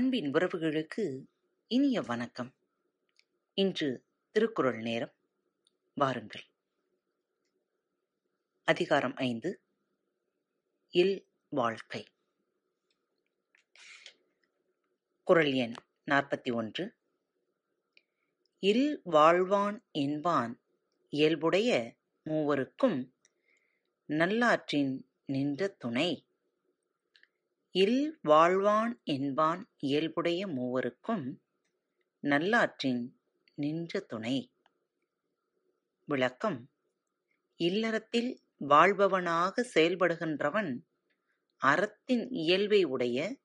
அன்பின் உறவுகளுக்கு இனிய வணக்கம். இன்று திருக்குறள் நேரம். வாருங்கள். அதிகாரம் ஐந்து. இல் வாழ்க்கை. குரல் எண் நாற்பத்தி ஒன்று. இல் வாழ்வான் என்பான் இயல்புடைய மூவருக்கும் நல்லாற்றின் நின்ற துணை இல் வாழ்வான் என்பான் இயல்புடைய மூவருக்கும் நல்லாற்றின் நின்ற துணை. விளக்கம். இல்லறத்தில் வாழ்பவனாக செயல்படுகின்றவன் அறத்தின் இயல்பை உடைய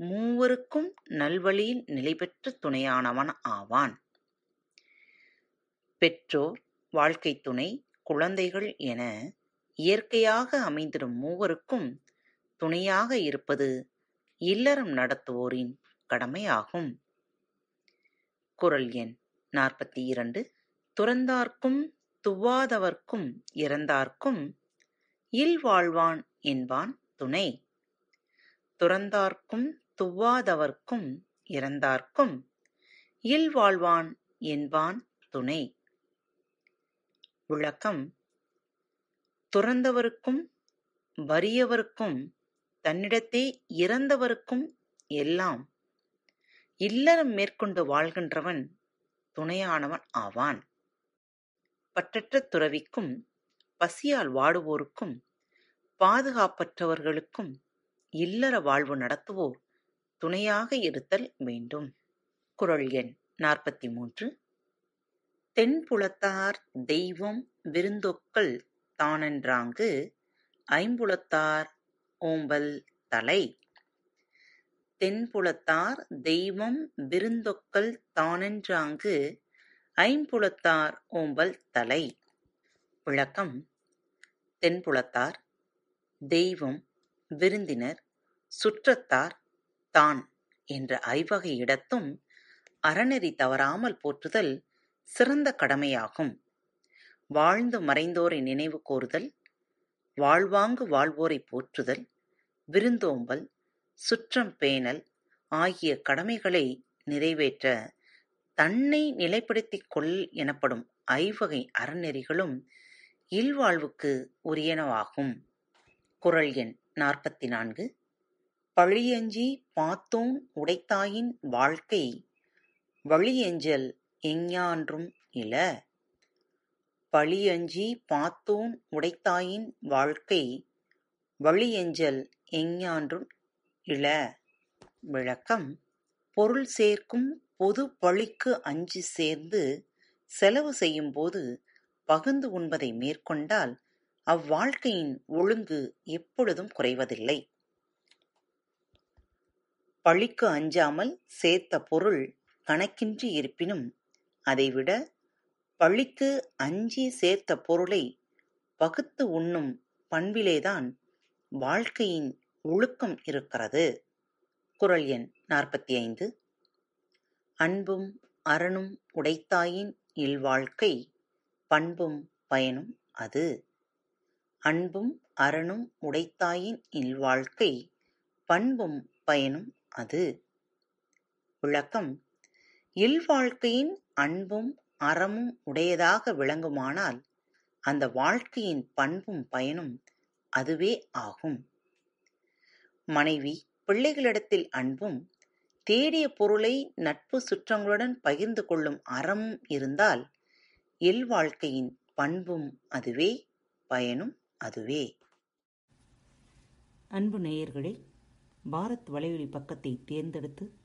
மூவருக்கும் நல்வழியில் நிலைபெற்ற துணையானவன் ஆவான். பெற்றோர் வாழ்க்கை துணை குழந்தைகள் என இயற்கையாக அமைந்திடும் மூவருக்கும் துணையாக இருப்பது இல்லறம் நடத்துவோரின் கடமையாகும். குரல் எண் நாற்பத்தி இரண்டு துறந்தார்க்கும் துவாதவர்க்கும் இறந்தார்க்கும் இல்வாழ்வான் என்பான் துணை. துறந்தார்க்கும் துவாதவர்க்கும் இறந்தார்க்கும் இல்வாழ்வான் என்பான் துணை. விளக்கம். துறந்தவருக்கும் வறியவருக்கும் தன்னிடத்தே இறந்தவருக்கும் எல்லாம் இல்லறம் மேற்கொண்டு வாழ்கின்றவன் துணையானவன் ஆவான். பற்றற்ற துறவிக்கும் பசியால் வாடுவோருக்கும் பாதுகாப்பற்றவர்களுக்கும் இல்லற வாழ்வு நடத்துவோர் துணையாக இருத்தல் வேண்டும். குரல் எண் நாற்பத்தி மூன்று தென்புலத்தார் தெய்வம் விருந்தொக்கள் தானென்றாங்கு ஐம்புலத்தார் ஓம்பல் தலை. தென்புலத்தார் தெய்வம் விருந்தொக்கல் தானென்றாங்கு ஐம்புலத்தார் ஓம்பல் தலை. விளக்கம். தென்புலத்தார் தெய்வம் விருந்தினர் சுற்றத்தார் தான் என்ற ஐவகை இடத்தும் அறநெறி தவறாமல் போற்றுதல் சிறந்த கடமையாகும். வாழ்ந்து மறைந்தோரை நினைவு கூறுதல் வாழ்வாங்கு வாழ்வோரை போற்றுதல் விருந்தோம்பல் சுற்றம் பேணல் ஆகிய கடமைகளை நிறைவேற்ற தன்னை நிலைப்படுத்திக் கொள் எனப்படும் ஐவகை அறநெறிகளும் இல்வாழ்வுக்கு உரியனவாகும். குறள் எண் நாற்பத்தி நான்கு பழியஞ்சி பாத்தோன் உடைத்தாயின் வாழ்க்கை வழியஞ்சல் எஞ்ஞான்றும் இல. பழியஞ்சி பாத்தோன் உடைத்தாயின் வாழ்க்கை வழியஞ்சல் எஞ்ஞான்றும் இழ விளக்கம். பொருள் சேர்க்கும் பொது பழிக்கு அஞ்சி சேர்ந்து செலவு செய்யும்போது பகுந்து உண்பதை மேற்கொண்டால் அவ்வாழ்க்கையின் ஒழுங்கு எப்பொழுதும் குறைவதில்லை. பழிக்கு அஞ்சாமல் சேர்த்த பொருள் கணக்கின்றி இருப்பினும் அதைவிட பழிக்கு அஞ்சி சேர்த்த பொருளை பகுத்து உண்ணும் பண்பிலேதான் வாழ்க்கையின் ஒழுக்கம் இருக்கிறது. குறள் எண் நாற்பத்தி ஐந்து அன்பும் அறனும் உடைத்தாயின் இல்வாழ்க்கை பண்பும் பயனும் அது. அன்பும் அறனும் உடைத்தாயின் இல்வாழ்க்கை பண்பும் பயனும் அது. விளக்கம். இல்வாழ்க்கையின் அன்பும் அறமும் உடையதாக விளங்குமானால் அந்த வாழ்க்கையின் பண்பும் பயனும் அதுவே ஆகும். மனைவி பிள்ளைகளிடத்தில் அன்பும் தேடிய பொருளை நட்பு சுற்றங்களுடன் பகிர்ந்து கொள்ளும் அறமும் இருந்தால் இல்வாழ்க்கையின் பண்பும் அதுவே பயனும் அதுவே. அன்பு நேயர்களே பாரத் வலையொலி பக்கத்தை தேர்ந்தெடுத்து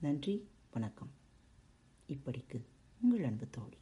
நன்றி வணக்கம். இப்படிக்கு உங்கள் அன்பு தோழி.